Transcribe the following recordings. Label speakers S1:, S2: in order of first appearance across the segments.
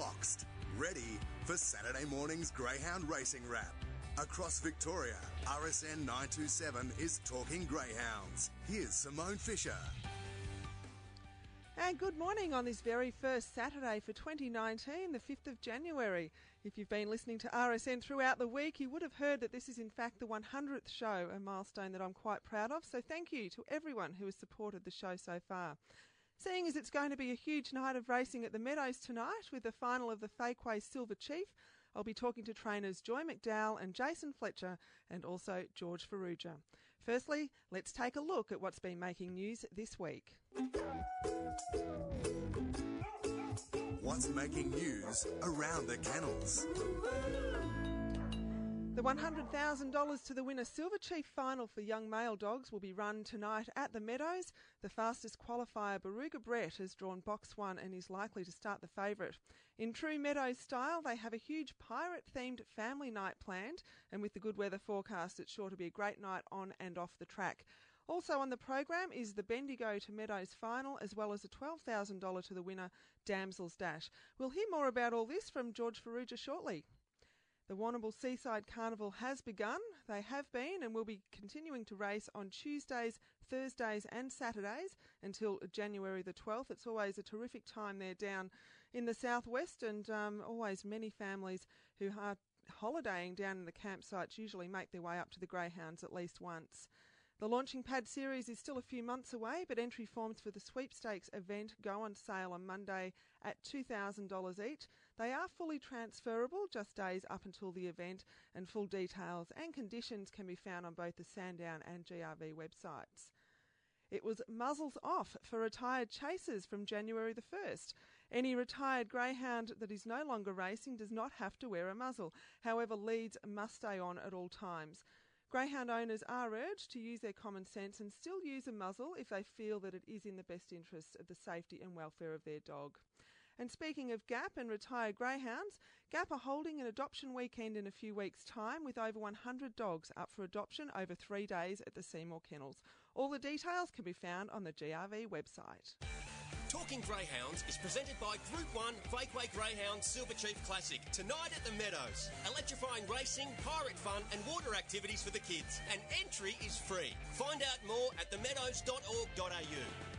S1: boxed, ready for Saturday morning's Greyhound Racing Wrap. Across Victoria, RSN 927 is Talking Greyhounds. Here's Simone Fisher.
S2: And good morning on this very first Saturday for 2019, the 5th of January. If you've been listening to RSN throughout the week, you would have heard that this is in fact the 100th show, a milestone that I'm quite proud of. So thank you to everyone who has supported the show so far. Seeing as it's going to be a huge night of racing at the Meadows tonight with the final of the Fakeway Silver Chief, I'll be talking to trainers Joy McDowell and Jason Fletcher and also George Farrugia. Firstly, let's take a look at what's been making news this week.
S1: What's making news around the kennels?
S2: The $100,000 to the winner Silver Chief final for young male dogs will be run tonight at the Meadows. The fastest qualifier, Barooga Brett, has drawn box one and is likely to start the favourite. In true Meadows style, they have a huge pirate themed family night planned, and with the good weather forecast, it's sure to be a great night on and off the track. Also on the program is the Bendigo to Meadows final, as well as a $12,000 to the winner, Damsel's Dash. We'll hear more about all this from George Farrugia shortly. The Warrnambool Seaside Carnival has begun. They have been and will be continuing to race on Tuesdays, Thursdays, and Saturdays until January the 12th. It's always a terrific time there down in the southwest, and um, always many families who are holidaying down in the campsites usually make their way up to the Greyhounds at least once. The Launching Pad series is still a few months away, but entry forms for the sweepstakes event go on sale on Monday at $2,000 each. They are fully transferable just days up until the event, and full details and conditions can be found on both the Sandown and GRV websites. It was muzzles off for retired chasers from January the 1st. Any retired greyhound that is no longer racing does not have to wear a muzzle. However, leads must stay on at all times. Greyhound owners are urged to use their common sense and still use a muzzle if they feel that it is in the best interest of the safety and welfare of their dog. And speaking of GAP and retired greyhounds, GAP are holding an adoption weekend in a few weeks' time with over 100 dogs up for adoption over three days at the Seymour Kennels. All the details can be found on the GRV website.
S3: Talking Greyhounds is presented by Group 1 Fakeway Greyhound Silver Chief Classic. Tonight at the Meadows. Electrifying racing, pirate fun, and water activities for the kids. And entry is free. Find out more at themeadows.org.au.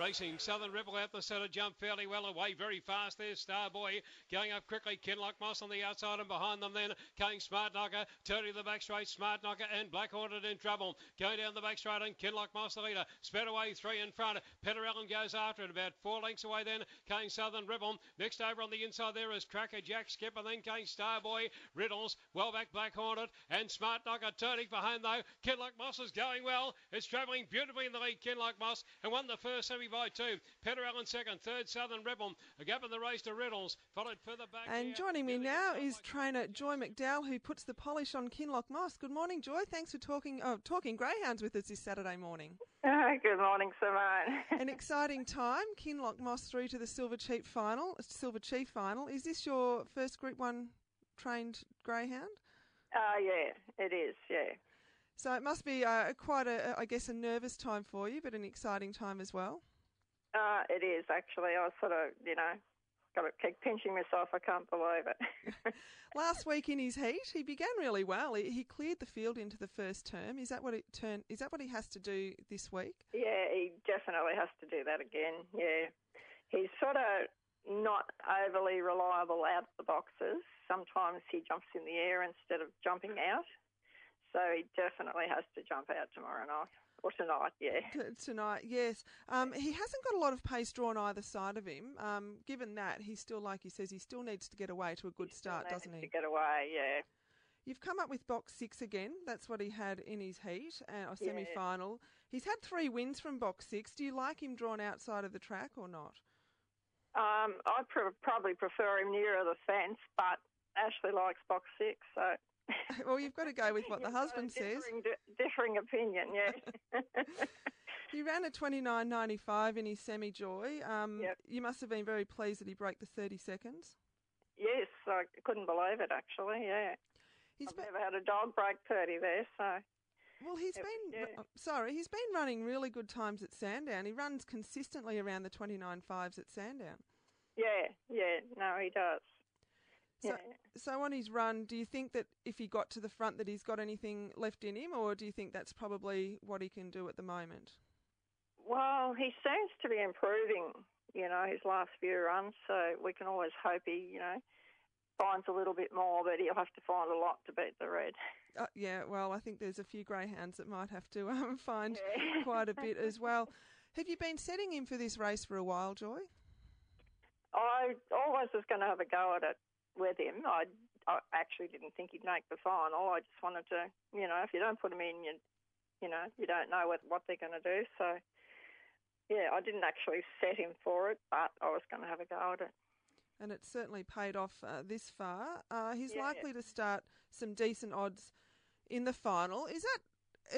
S4: Racing Southern Rebel out the centre, jump fairly well away, very fast there. Starboy going up quickly. Kinloch Moss on the outside and behind them then King Smart Knocker turning the back straight. Smart Knocker and Black Hornet in trouble. Going down the back straight and Kinloch Moss the leader. Sped away three in front. Peter Allen goes after it about four lengths away then. King Southern Rebel. Next over on the inside there is Cracker Jack Skip and then King Starboy. Riddles well back Black Hornet and Smart Knocker turning behind though. Kinloch Moss is going well. It's travelling beautifully in the lead. Kinloch Moss and won the first semi by two. Peter Allen second, third Southern Rebel. A gap in the race to Riddles, followed further back.
S2: And
S4: here.
S2: joining me now is trainer Joy McDowell, who puts the polish on Kinloch Moss. Good morning, Joy. Thanks for talking oh, talking greyhounds with us this Saturday morning.
S5: Uh, good morning, Simone.
S2: An exciting time. Kinlock Moss through to the Silver Chief final. Silver Chief final. Is this your first Group One trained greyhound?
S5: Uh, yeah, it is. Yeah.
S2: So it must be uh, quite a, I guess, a nervous time for you, but an exciting time as well.
S5: Uh, it is actually. I sort of, you know, got to keep pinching myself. I can't believe it.
S2: Last week in his heat, he began really well. He, he cleared the field into the first term. Is that what it turn? Is that what he has to do this week?
S5: yeah, he definitely has to do that again. Yeah, he's sort of not overly reliable out of the boxes. Sometimes he jumps in the air instead of jumping out. So he definitely has to jump out tomorrow night. Or tonight, yeah.
S2: T- tonight, yes. Um, he hasn't got a lot of pace drawn either side of him. Um, given that, he still, like he says, he still needs to get away to a good start,
S5: Needs
S2: doesn't
S5: To
S2: he?
S5: get away, yeah.
S2: You've come up with box six again. That's what he had in his heat uh, or semi final. He's had three wins from box six. Do you like him drawn outside of the track or not?
S5: Um, I pr- probably prefer him nearer the fence, but Ashley likes box six, so.
S2: well, you've got to go with what the
S5: a
S2: husband says.
S5: differing, di- differing opinion, yeah.
S2: He ran at twenty nine ninety five in his semi joy. Um,
S5: Yep.
S2: You must have been very pleased that he broke the thirty seconds.
S5: yes, I couldn't believe it actually. Yeah,
S2: He's
S5: I've
S2: been,
S5: never had a dog break thirty there, so
S2: well, he's
S5: it-
S2: been
S5: yeah.
S2: uh, sorry. He's been running really good times at Sandown. He runs consistently around the twenty nine fives at Sandown.
S5: Yeah, yeah. No, he does.
S2: So,
S5: yeah.
S2: so on his run, do you think that if he got to the front that he's got anything left in him, or do you think that's probably what he can do at the moment?
S5: Well, he seems to be improving, you know, his last few runs, so we can always hope he, you know, finds a little bit more, but he'll have to find a lot to beat the red.
S2: Uh, yeah, well, I think there's a few greyhounds that might have to um, find
S5: Yeah.
S2: quite a bit as well. Have you been setting him for this race for a while, Joy?
S5: I always was going to have a go at it with him. I, I actually didn't think he'd make the final. I just wanted to, you know, if you don't put him in, you, you know, you don't know what, what they're going to do. So, yeah, I didn't actually set him for it, but I was going to have a go at it.
S2: And it's certainly paid off uh, this far. Uh, he's
S5: Yeah.
S2: likely to start some decent odds in the final. Is that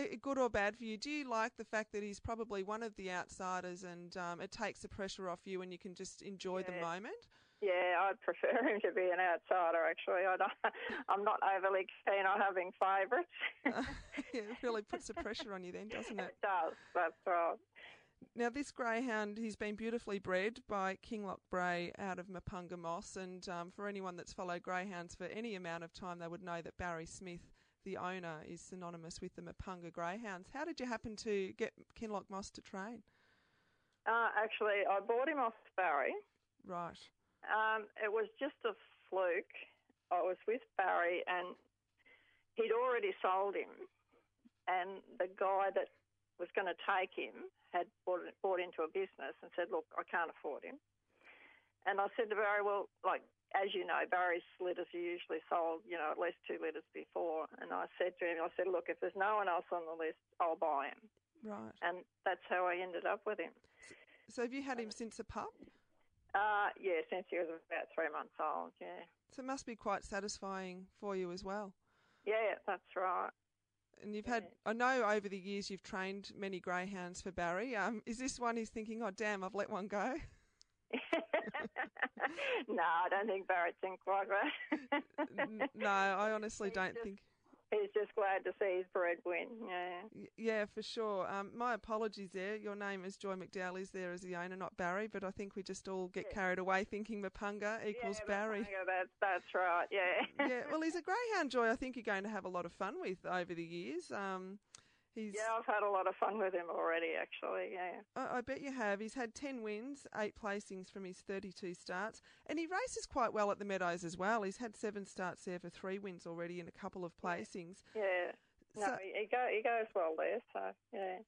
S2: uh, good or bad for you? Do you like the fact that he's probably one of the outsiders and um, it takes the pressure off you and you can just enjoy the moment?
S5: Yeah, I'd prefer him to be an outsider. Actually, I don't, I'm not overly keen on having favourites.
S2: yeah, it really puts the pressure on you then, doesn't it?
S5: it does. That's right.
S2: Now, this greyhound, he's been beautifully bred by Kinloch Brae out of Mapunga Moss. And um, for anyone that's followed greyhounds for any amount of time, they would know that Barry Smith, the owner, is synonymous with the Mapunga Greyhounds. How did you happen to get Kinloch Moss to train?
S5: Uh, actually, I bought him off Barry.
S2: Right.
S5: Um, it was just a fluke. I was with Barry, and he'd already sold him, and the guy that was going to take him had bought, bought into a business and said, "Look, I can't afford him." And I said to Barry, "Well, like as you know, Barry's litters are usually sold, you know, at least two litters before." And I said to him, "I said, look, if there's no one else on the list, I'll buy him."
S2: Right.
S5: And that's how I ended up with him.
S2: So have you had him since a pup?
S5: Uh, yeah, since he was about three months old. Yeah.
S2: So it must be quite satisfying for you as well.
S5: Yeah, that's right.
S2: And you've had, I know over the years you've trained many greyhounds for Barry. Um, is this one he's thinking, oh, damn, I've let one go?
S5: no, I don't think Barrett's in quite right.
S2: No, I honestly
S5: He's
S2: don't
S5: just-
S2: think.
S5: He's just glad to see his bred win. Yeah.
S2: Yeah, for sure. Um, my apologies there. Your name is Joy McDowell is there as the owner, not Barry, but I think we just all get
S5: Yeah.
S2: carried away thinking Mapunga equals
S5: yeah,
S2: Barry.
S5: Mapunga, That's, that's right, yeah.
S2: yeah, well, he's a greyhound, Joy. I think you're going to have a lot of fun with over the years. Um, he's,
S5: yeah, I've had a lot of fun with him already, actually, yeah.
S2: I, I bet you have. He's had 10 wins, 8 placings from his 32 starts, and he races quite well at the Meadows as well. He's had 7 starts there for 3 wins already and a couple of placings.
S5: Yeah. No,
S2: So-
S5: he, go, he goes well there, so, yeah.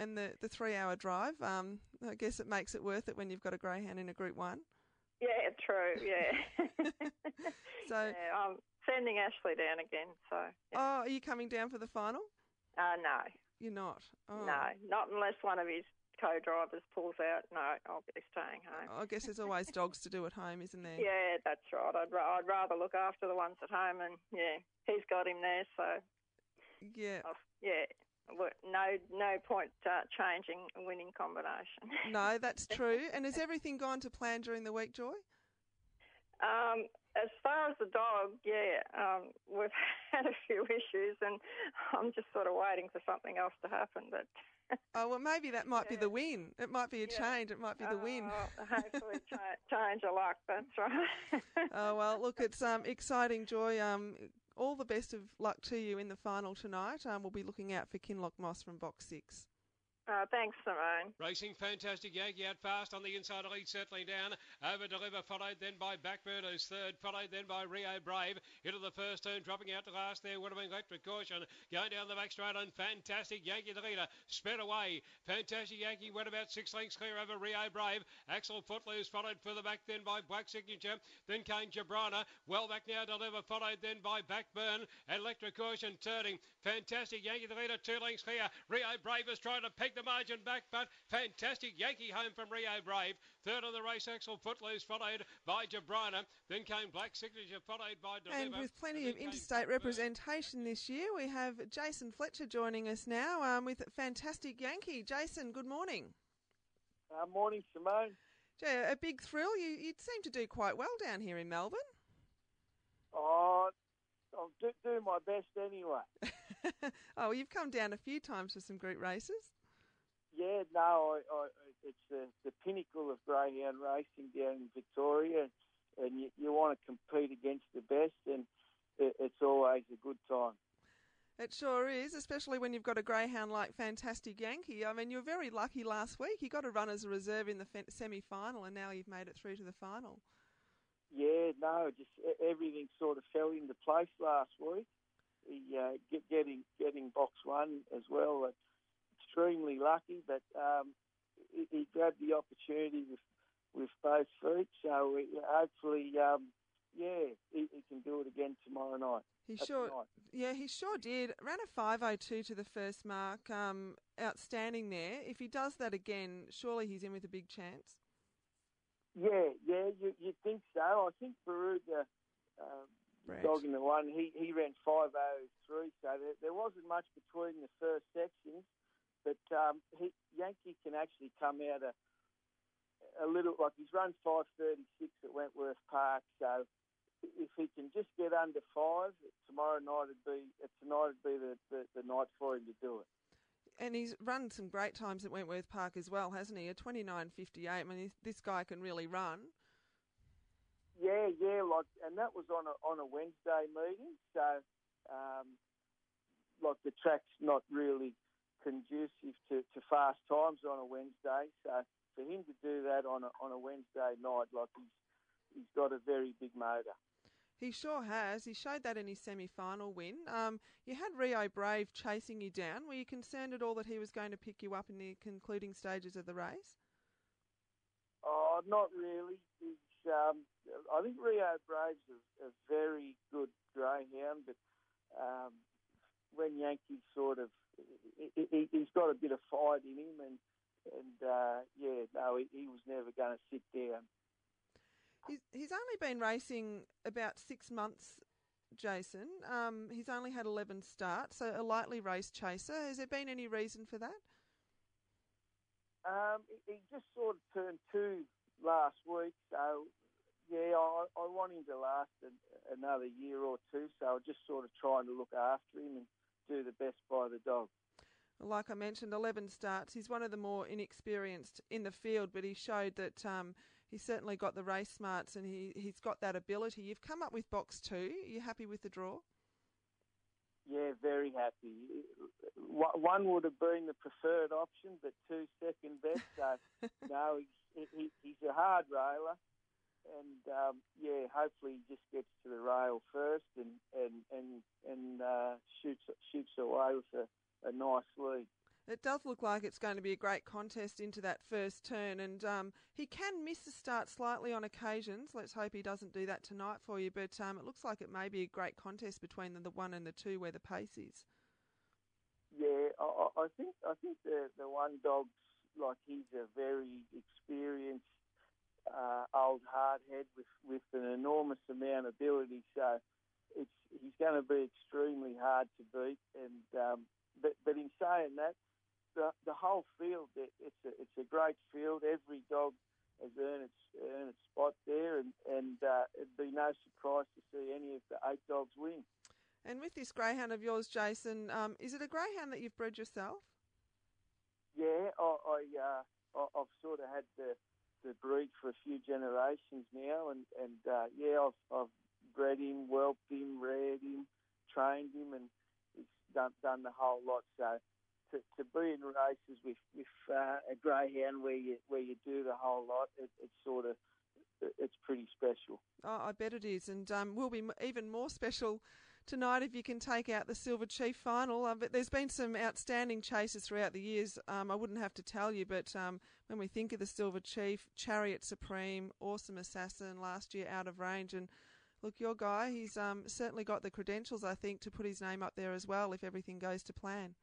S2: And the, the three hour drive, um, I guess it makes it worth it when you've got a greyhound in a Group 1.
S5: Yeah, true, yeah.
S2: So,
S5: yeah, I'm sending Ashley down again, so. Yeah.
S2: oh, are you coming down for the final?
S5: Uh, no,
S2: You're not. Oh.
S5: no, not unless one of his co-drivers pulls out. No, I'll be staying home.
S2: I guess there's always dogs to do at home, isn't there?
S5: Yeah, that's right. I'd, ra- I'd rather look after the ones at home, and yeah, he's got him there, so
S2: Yeah.
S5: I've, yeah, no no point uh, changing a winning combination.
S2: No, that's true. And has everything gone to plan during the week, Joy?
S5: Um, as far as the dog, yeah, um, we've had a few issues, and I'm just sort of waiting for something else to happen. But
S2: Oh, well, maybe that might be the win. It might be a
S5: Yeah.
S2: change. It might be the win.
S5: uh, hopefully, cha- change of luck. That's right.
S2: Oh well, look, it's um exciting, Joy. Um, all the best of luck to you in the final tonight. Um, we'll be looking out for Kinloch Moss from box six.
S5: Uh, thanks, Simone.
S4: Racing fantastic Yankee out fast on the inside lead settling down. Over deliver followed then by Backburn who's third followed then by Rio Brave. Into the first turn dropping out to last there would have been electric caution. Going down the back straight on fantastic Yankee the leader sped away. Fantastic Yankee went about six lengths clear over Rio Brave. Axel Footloose followed further back then by Black Signature then came Jabrana well back now deliver followed then by Backburn. Electric caution turning. Fantastic Yankee the leader two lengths clear. Rio Brave is trying to peg the margin back, but fantastic Yankee home from Rio Brave. Third on the race, Axel Footloose, followed by Jabrana. Then came Black Signature, followed by Deliver.
S2: And with plenty
S4: then
S2: of interstate
S4: Backburn.
S2: representation this year, we have Jason Fletcher joining us now um, with Fantastic Yankee. Jason, good morning.
S6: Uh, morning, Simone.
S2: Gee, a big thrill. You you seem to do quite well down here in Melbourne.
S6: Oh, I'll do, do my best anyway.
S2: oh, well, you've come down a few times for some group races.
S6: Yeah, no, I, I, It's the, the pinnacle of greyhound racing down in Victoria, and you, you want to compete against the best, and it, it's always a good time.
S2: It sure is, especially when you've got a greyhound like Fantastic Yankee. I mean, you were very lucky last week. You got a run as a reserve in the semi final, and now you've made it through to the final.
S6: Yeah, no, just everything sort of fell into place last week. He, uh, get, getting getting box one as well, extremely lucky, but um, he, he, grabbed the opportunity with with both feet. So hopefully, um, yeah, he, he, can do it again tomorrow night.
S2: He sure, night. yeah, he sure did. Ran a five oh two to the first mark. Um, outstanding there. If he does that again, surely he's in with a big chance.
S6: Yeah, yeah, you you think so? I think Barooga, um, dog in the one, he he ran five oh three, so there, there wasn't much between the first sections. But um, he, Yankee can actually come out a, a little like he's run 5:36 at Wentworth Park. So if he can just get under five tomorrow night, would be tonight would be the, the, the night for him to do it.
S2: And he's run some great times at Wentworth Park as well, hasn't he? A 29.58. I mean, this guy can really run.
S6: Yeah, yeah, like, and that was on a on a Wednesday meeting, so um, like the track's not really conducive to, to fast times on a Wednesday. So for him to do that on a, on a Wednesday night, like he's he's got a very big motor.
S2: He sure has. He showed that in his semi-final win. Um, you had Rio Brave chasing you down. Were you concerned at all that he was going to pick you up in the concluding stages of the race?
S6: Oh, not really. Um, I think Rio Brave's a, a very good greyhound, but um, when Yankees sort of he, has got a bit of fight in him, and and uh, yeah, no, he, he was never going to sit down.
S2: He's he's only been racing about six months, Jason. Um, he's only had eleven starts, so a lightly raced chaser. Has there been any reason for that?
S6: Um, he, he just sort of turned two last week, so yeah, I, I want him to last an, another year or two. So I'm just sort of trying to look after him and do the best by the dog.
S2: Like I mentioned, 11 starts. He's one of the more inexperienced in the field, but he showed that um, he's certainly got the race smarts and he, he's got that ability. You've come up with box two. Are you happy with the draw?
S6: Yeah, very happy. One would have been the preferred option, but two second best. So, no, he's, he, he's a hard railer and um, yeah, hopefully he just gets to the rail first and and and and uh, shoots shoots away with a, a nice lead.
S2: It does look like it's going to be a great contest into that first turn, and um, he can miss the start slightly on occasions. Let's hope he doesn't do that tonight for you. But um, it looks like it may be a great contest between the, the one and the two, where the pace is.
S6: Yeah, I, I think I think the the one dog's like he's a very experienced uh, old hardhead with, with an enormous amount of ability. So it's he's going to be extremely hard to beat. And um, but but in saying that, the the whole field it's a it's a great field. Every dog has earned its earned its spot there, and and uh, it'd be no surprise to see any of the eight dogs win.
S2: And with this greyhound of yours, Jason, um, is it a greyhound that you've bred yourself?
S6: Yeah, I, I uh, I've sort of had the the breed for a few generations now, and and uh, yeah, I've, I've bred him, whelped him, reared him, trained him, and he's done done the whole lot. So to, to be in races with with uh, a greyhound where you where you do the whole lot, it, it's sort of it's pretty special.
S2: Oh, I bet it is, and um, will be even more special tonight if you can take out the Silver Chief final. Uh, but there's been some outstanding chases throughout the years. Um, I wouldn't have to tell you, but um, when we think of the Silver Chief, Chariot Supreme, Awesome Assassin, last year out of range, and look, your guy, he's um, certainly got the credentials, I think, to put his name up there as well if everything goes to plan.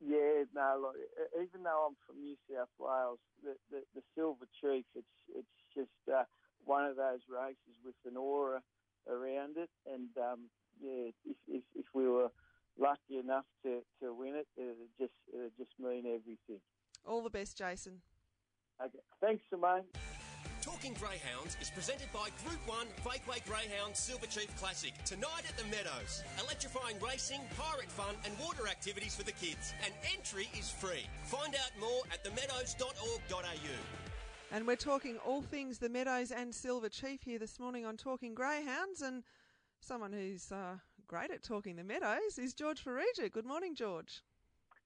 S6: Yeah, no, look, even though I'm from New South Wales, the, the, the Silver Chief, it's it's just uh, one of those races with an aura around it, and um, yeah, if, if, if we were lucky enough to, to win it, it just it would just mean everything.
S2: All the best, Jason.
S6: Okay, thanks, Simone.
S3: Talking Greyhounds is presented by Group 1 Fakeway Greyhound Silver Chief Classic. Tonight at the Meadows. Electrifying racing, pirate fun, and water activities for the kids. And entry is free. Find out more at themeadows.org.au.
S2: And we're talking all things the Meadows and Silver Chief here this morning on Talking Greyhounds. And someone who's uh, great at talking the Meadows is George Farrugia. Good morning, George.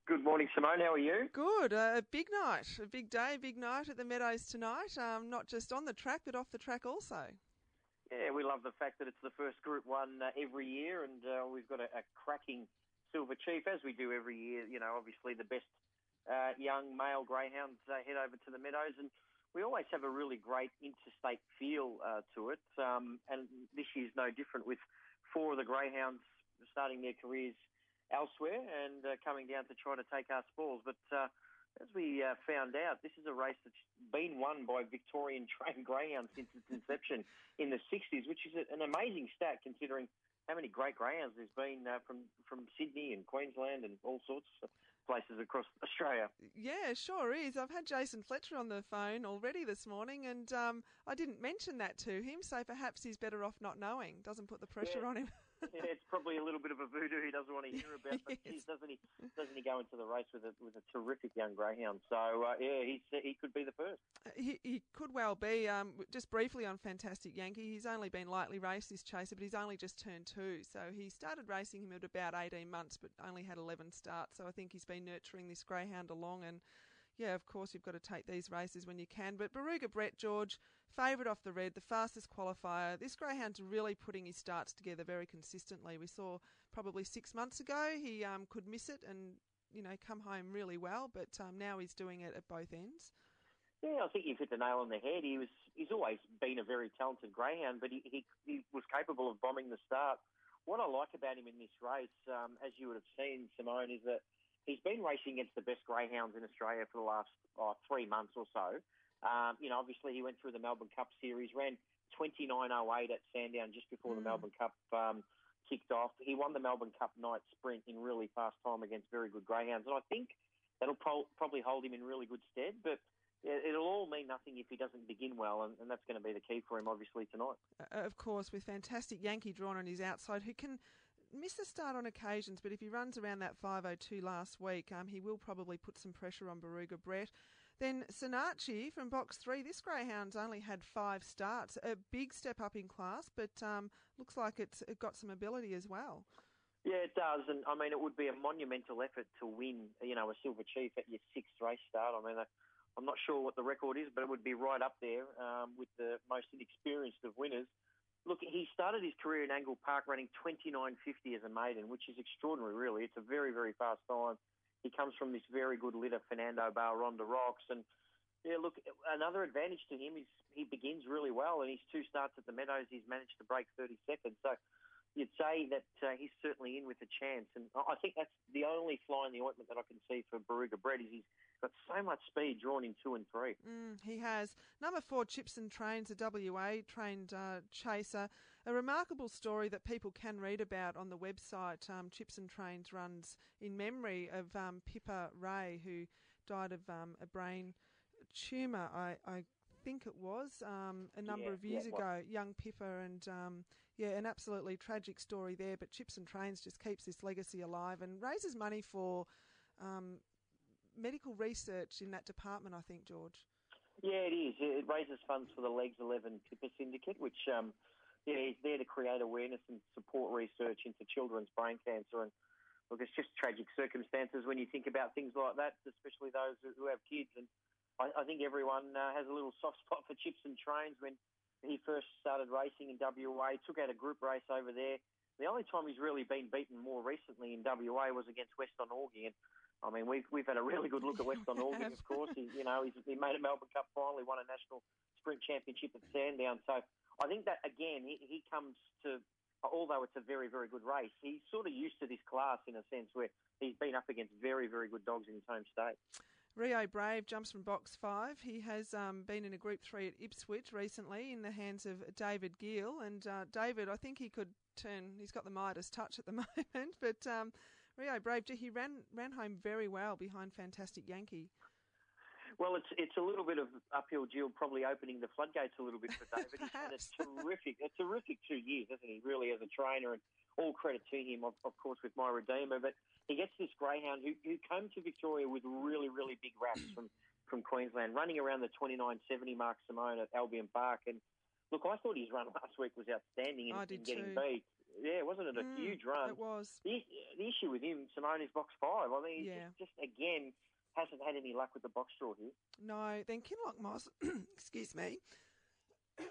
S7: Good morning, Simone. How are you?
S2: Good. Uh, a big night, a big day, big night at the Meadows tonight. Um, not just on the track, but off the track also.
S7: Yeah, we love the fact that it's the first Group One uh, every year, and uh, we've got a, a, cracking Silver Chief as we do every year. You know, obviously the best uh, young male greyhounds uh, head over to the Meadows, and we always have a really great interstate feel uh, to it. Um, and this year's no different with four of the greyhounds starting their careers elsewhere and uh, coming down to try to take our spoils. But uh, as we uh, found out, this is a race that's been won by Victorian trained greyhounds since its inception in the 60s, which is an amazing stat considering how many great greyhounds there's been uh, from from Sydney and Queensland and all sorts places across Australia.
S2: Yeah, sure is. I've had Jason Fletcher on the phone already this morning, and um, I didn't mention that to him, so perhaps he's better off not knowing. Doesn't put the pressure
S7: yeah.
S2: on him.
S7: yeah, it's probably a little bit of a voodoo he doesn't want to hear about. But yes. doesn't he? Doesn't he go into the race with a with a terrific young greyhound? So uh, yeah, he's he could be the first.
S2: Uh, he, he could well be. Um, just briefly on Fantastic Yankee, he's only been lightly raced this chaser, but he's only just turned two. So he started racing him at about eighteen months, but only had eleven starts. So I think he's been nurturing this greyhound along and yeah, of course, you've got to take these races when you can. But Barooga Brett, George, favourite off the red, the fastest qualifier. This greyhound's really putting his starts together very consistently. We saw probably six months ago he um, could miss it and you know come home really well, but um, now he's doing it at both ends.
S7: Yeah, I think you've hit the nail on the head. He was he's always been a very talented greyhound, but he, he, he was capable of bombing the start. What I like about him in this race, um, as you would have seen, Simone, is that he's been racing against the best greyhounds in Australia for the last oh, three months or so. Um, you know, obviously he went through the Melbourne Cup series, ran 29.08 at Sandown just before mm. the Melbourne Cup um, kicked off. He won the Melbourne Cup night sprint in really fast time against very good greyhounds, and I think that'll pro- probably hold him in really good stead. But it'll all mean nothing if he doesn't begin well, and, and that's going to be the key for him, obviously, tonight.
S2: Uh, of course, with fantastic Yankee drawn on his outside, who can miss a start on occasions, but if he runs around that 5.02 last week, um, he will probably put some pressure on Barooga Brett. Then Sinachi from box three. This greyhound's only had five starts, a big step up in class, but um, looks like it's it got some ability as well.
S7: Yeah, it does, and I mean it would be a monumental effort to win, you know, a Silver Chief at your sixth race start. I mean, I'm not sure what the record is, but it would be right up there um, with the most inexperienced of winners. Look, he started his career in Angle Park running 29.50 as a maiden, which is extraordinary, really. It's a very, very fast time. He comes from this very good litter, Fernando Bale Ronda Rocks. And, yeah, look, another advantage to him is he begins really well. And his two starts at the Meadows, he's managed to break 30 seconds. So you'd say that uh, he's certainly in with a chance. And I think that's the only fly in the ointment that I can see for Barooga Brett is he's got so much speed drawn in two and three.
S2: Mm, he has. Number four, Chips and Trains, a WA trained uh, chaser. A remarkable story that people can read about on the website. Um, Chips and Trains runs in memory of um, Pippa Ray, who died of um, a brain tumour, I, I think it was, um, a number
S7: yeah,
S2: of years
S7: yeah,
S2: ago. Young Pippa and um, yeah, an absolutely tragic story there. But Chips and Trains just keeps this legacy alive and raises money for um, medical research in that department, I think, George.
S7: Yeah, it is. It raises funds for the Legs 11 Pippa Syndicate, which um, yeah, is there to create awareness and support research into children's brain cancer. And look, it's just tragic circumstances when you think about things like that, especially those who have kids. And I, I think everyone uh, has a little soft spot for Chips and Trains when he first started racing in WA, took out a group race over there. The only time he's really been beaten more recently in WA was against Western Orgy, and I mean, we've we've had a really good look at Western Organ, of course. He, you know, he's, he made a Melbourne Cup final, he won a national sprint championship at Sandown. So I think that again, he, he comes to, although it's a very very good race, he's sort of used to this class in a sense where he's been up against very very good dogs in his home state.
S2: Rio Brave jumps from box five. He has um, been in a Group Three at Ipswich recently in the hands of David Geall. And uh, David, I think he could turn. He's got the Midas touch at the moment, but um, Rio Brave, he ran ran home very well behind Fantastic Yankee.
S7: Well, it's it's a little bit of uphill duel, probably opening the floodgates a little bit for David. He's had a terrific, a terrific two years, hasn't he? Really, as a trainer, and all credit to him, of, of course, with my redeemer. But he gets this greyhound who, who came to Victoria with really, really big raps from from Queensland, running around the 29.70 mark, Simone at Albion Park. And look, I thought his run last week was outstanding in,
S2: I did
S7: in getting
S2: too.
S7: beat. Yeah, wasn't it a
S2: Mm,
S7: huge run?
S2: It was.
S7: The, the issue with him, Simone, is box five. I mean,
S2: Yeah.
S7: just, just again hasn't had any luck with the box draw here.
S2: No, then Kinloch Moss, excuse me.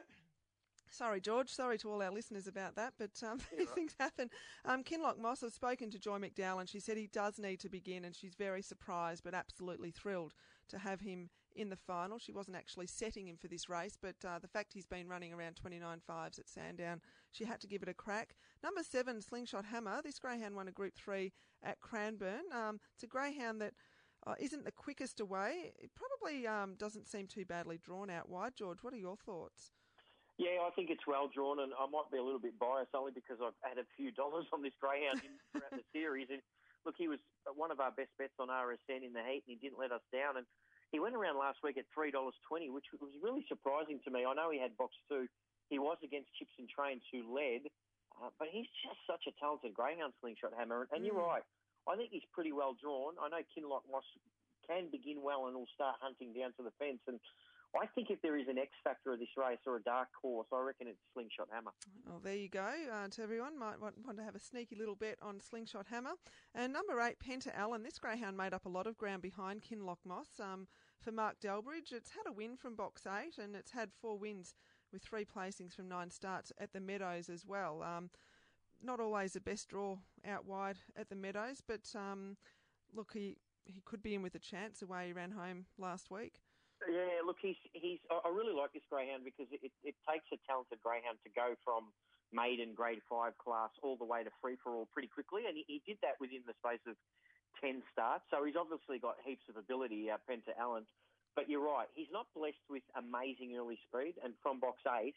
S2: Sorry, George. Sorry to all our listeners about that, but um, these things happen. Um, Kinloch Moss has spoken to Joy McDowell, and she said he does need to begin, and she's very surprised but absolutely thrilled to have him in the final. She wasn't actually setting him for this race, but uh, the fact he's been running around 29 fives at Sandown, she had to give it a crack. Number seven, Slingshot Hammer. This greyhound won a Group Three at Cranbourne. Um, it's a greyhound that uh, isn't the quickest away. It probably um, doesn't seem too badly drawn out wide. George, what are your thoughts?
S7: Yeah, I think it's well drawn, and I might be a little bit biased only because I've had a few dollars on this greyhound throughout the series. And look, he was one of our best bets on RSN in the heat, and he didn't let us down. And he went around last week at three dollars twenty, which was really surprising to me. I know he had box two. He was against Chips and Trains, who led, uh, but he's just such a talented greyhound slingshot hammer. And you're
S2: Mm.
S7: right. I think he's pretty well drawn. I know Kinloch Moss can begin well and will start hunting down to the fence. And I think if there is an X factor of this race or a dark horse, I reckon it's Slingshot Hammer.
S2: Well, there you go. Uh, to everyone, might want, want to have a sneaky little bet on Slingshot Hammer. And number eight, Penta Allen. This greyhound made up a lot of ground behind Kinloch Moss. Um, for Mark Delbridge, it's had a win from box eight, and it's had four wins with three placings from nine starts at the Meadows as well. Um, not always the best draw out wide at the Meadows, but um, look, he he could be in with a chance the way he ran home last week.
S7: Yeah, look, he's he's. I really like this greyhound because it, it takes a talented greyhound to go from maiden grade five class all the way to free for all pretty quickly, and he, he did that within the space of ten starts. So he's obviously got heaps of ability, uh, Penta Allen. But you're right, he's not blessed with amazing early speed, and from box eight,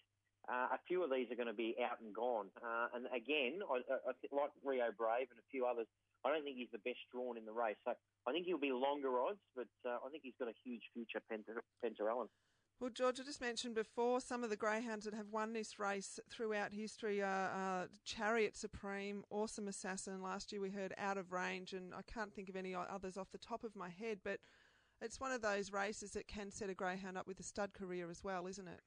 S7: uh, a few of these are going to be out and gone. Uh, and again, I, I, like Rio Brave and a few others, I don't think he's the best drawn in the race. So I think he'll be longer odds, but uh, I think he's got a huge future, Penta Allen.
S2: Well, George, I just mentioned before some of the greyhounds that have won this race throughout history are Chariot Supreme, Awesome Assassin. Last year we heard Out of Range, and I can't think of any others off the top of my head, but it's one of those races that can set a greyhound up with a stud career as well, isn't it?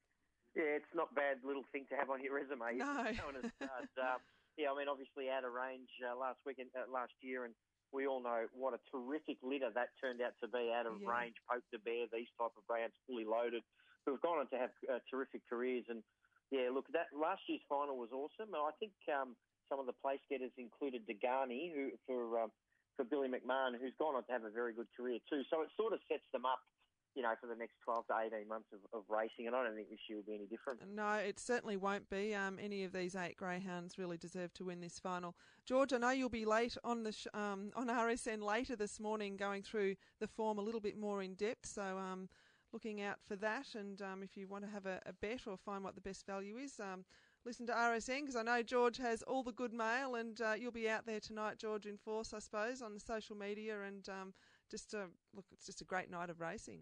S7: Yeah, it's not a bad little thing to have on your resume.
S2: No.
S7: Going as stars. um, yeah, I mean, obviously out of range uh, last weekend, uh, last year, and we all know what a terrific litter that turned out to be. Out of
S2: Yeah.
S7: range, Poke the Bear, these type of brands, fully loaded, who have gone on to have uh, terrific careers. And yeah, look, that last year's final was awesome. I think um, some of the place getters included Degani, who for um, for Billy McMahon, who's gone on to have a very good career too. So it sort of sets them up you know, for the next 12 to 18 months of, of racing, and I don't think this year will be any different.
S2: No, it certainly won't be. Um, any of these eight greyhounds really deserve to win this final. George, I know you'll be late on the sh- um, on RSN later this morning, going through the form a little bit more in depth. So, um, looking out for that. And um, if you want to have a, a, bet or find what the best value is, um, listen to RSN because I know George has all the good mail, and uh, you'll be out there tonight, George, in force, I suppose, on the social media. And um, just uh, look, it's just a great night of racing.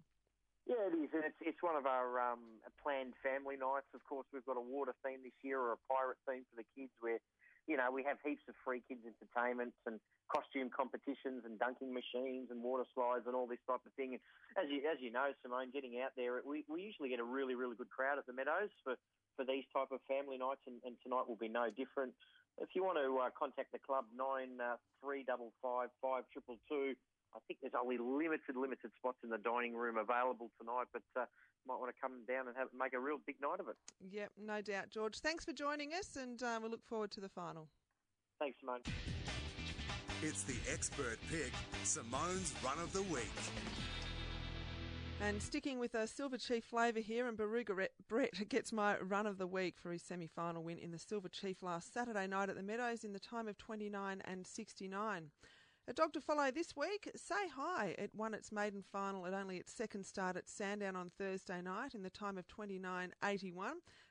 S7: Yeah, it is, and it's it's one of our um, planned family nights. Of course, we've got a water theme this year or a pirate theme for the kids, where you know we have heaps of free kids entertainments and costume competitions and dunking machines and water slides and all this type of thing. And as you as you know, Simone, getting out there, we we usually get a really really good crowd at the Meadows for for these type of family nights, and, and tonight will be no different. If you want to uh, contact the club, nine uh, three double five five triple two. I think there's only limited, limited spots in the dining room available tonight, but uh, might want to come down and have make a real big night of it.
S2: Yep, no doubt, George. Thanks for joining us, and uh, we look forward to the final.
S7: Thanks, Simone.
S1: It's the expert pick, Simone's Run of the Week.
S2: And sticking with a Silver Chief flavour here, and Barooga Brett gets my run of the week for his semi final win in the Silver Chief last Saturday night at the Meadows in the time of 29 and 69. A dog to follow this week, Say Hi. It won its maiden final at only its second start at Sandown on Thursday night in the time of 29.81.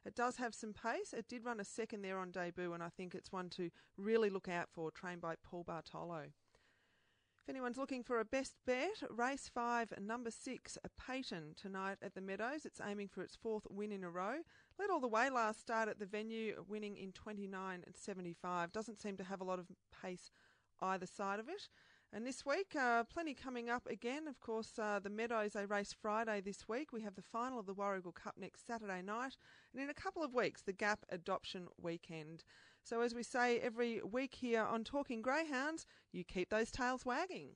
S2: It does have some pace. It did run a second there on debut, and I think it's one to really look out for, trained by Paul Bartolo. If anyone's looking for a best bet, race five, number six, a Peyton tonight at the Meadows. It's aiming for its fourth win in a row. Led all the way last start at the venue, winning in 29.75. Doesn't seem to have a lot of pace either side of it. And this week, uh, plenty coming up again. Of course, uh, the Meadows, they race Friday this week. We have the final of the Warragul Cup next Saturday night. And in a couple of weeks, the Gap Adoption Weekend. So, as we say every week here on Talking Greyhounds, you keep those tails wagging.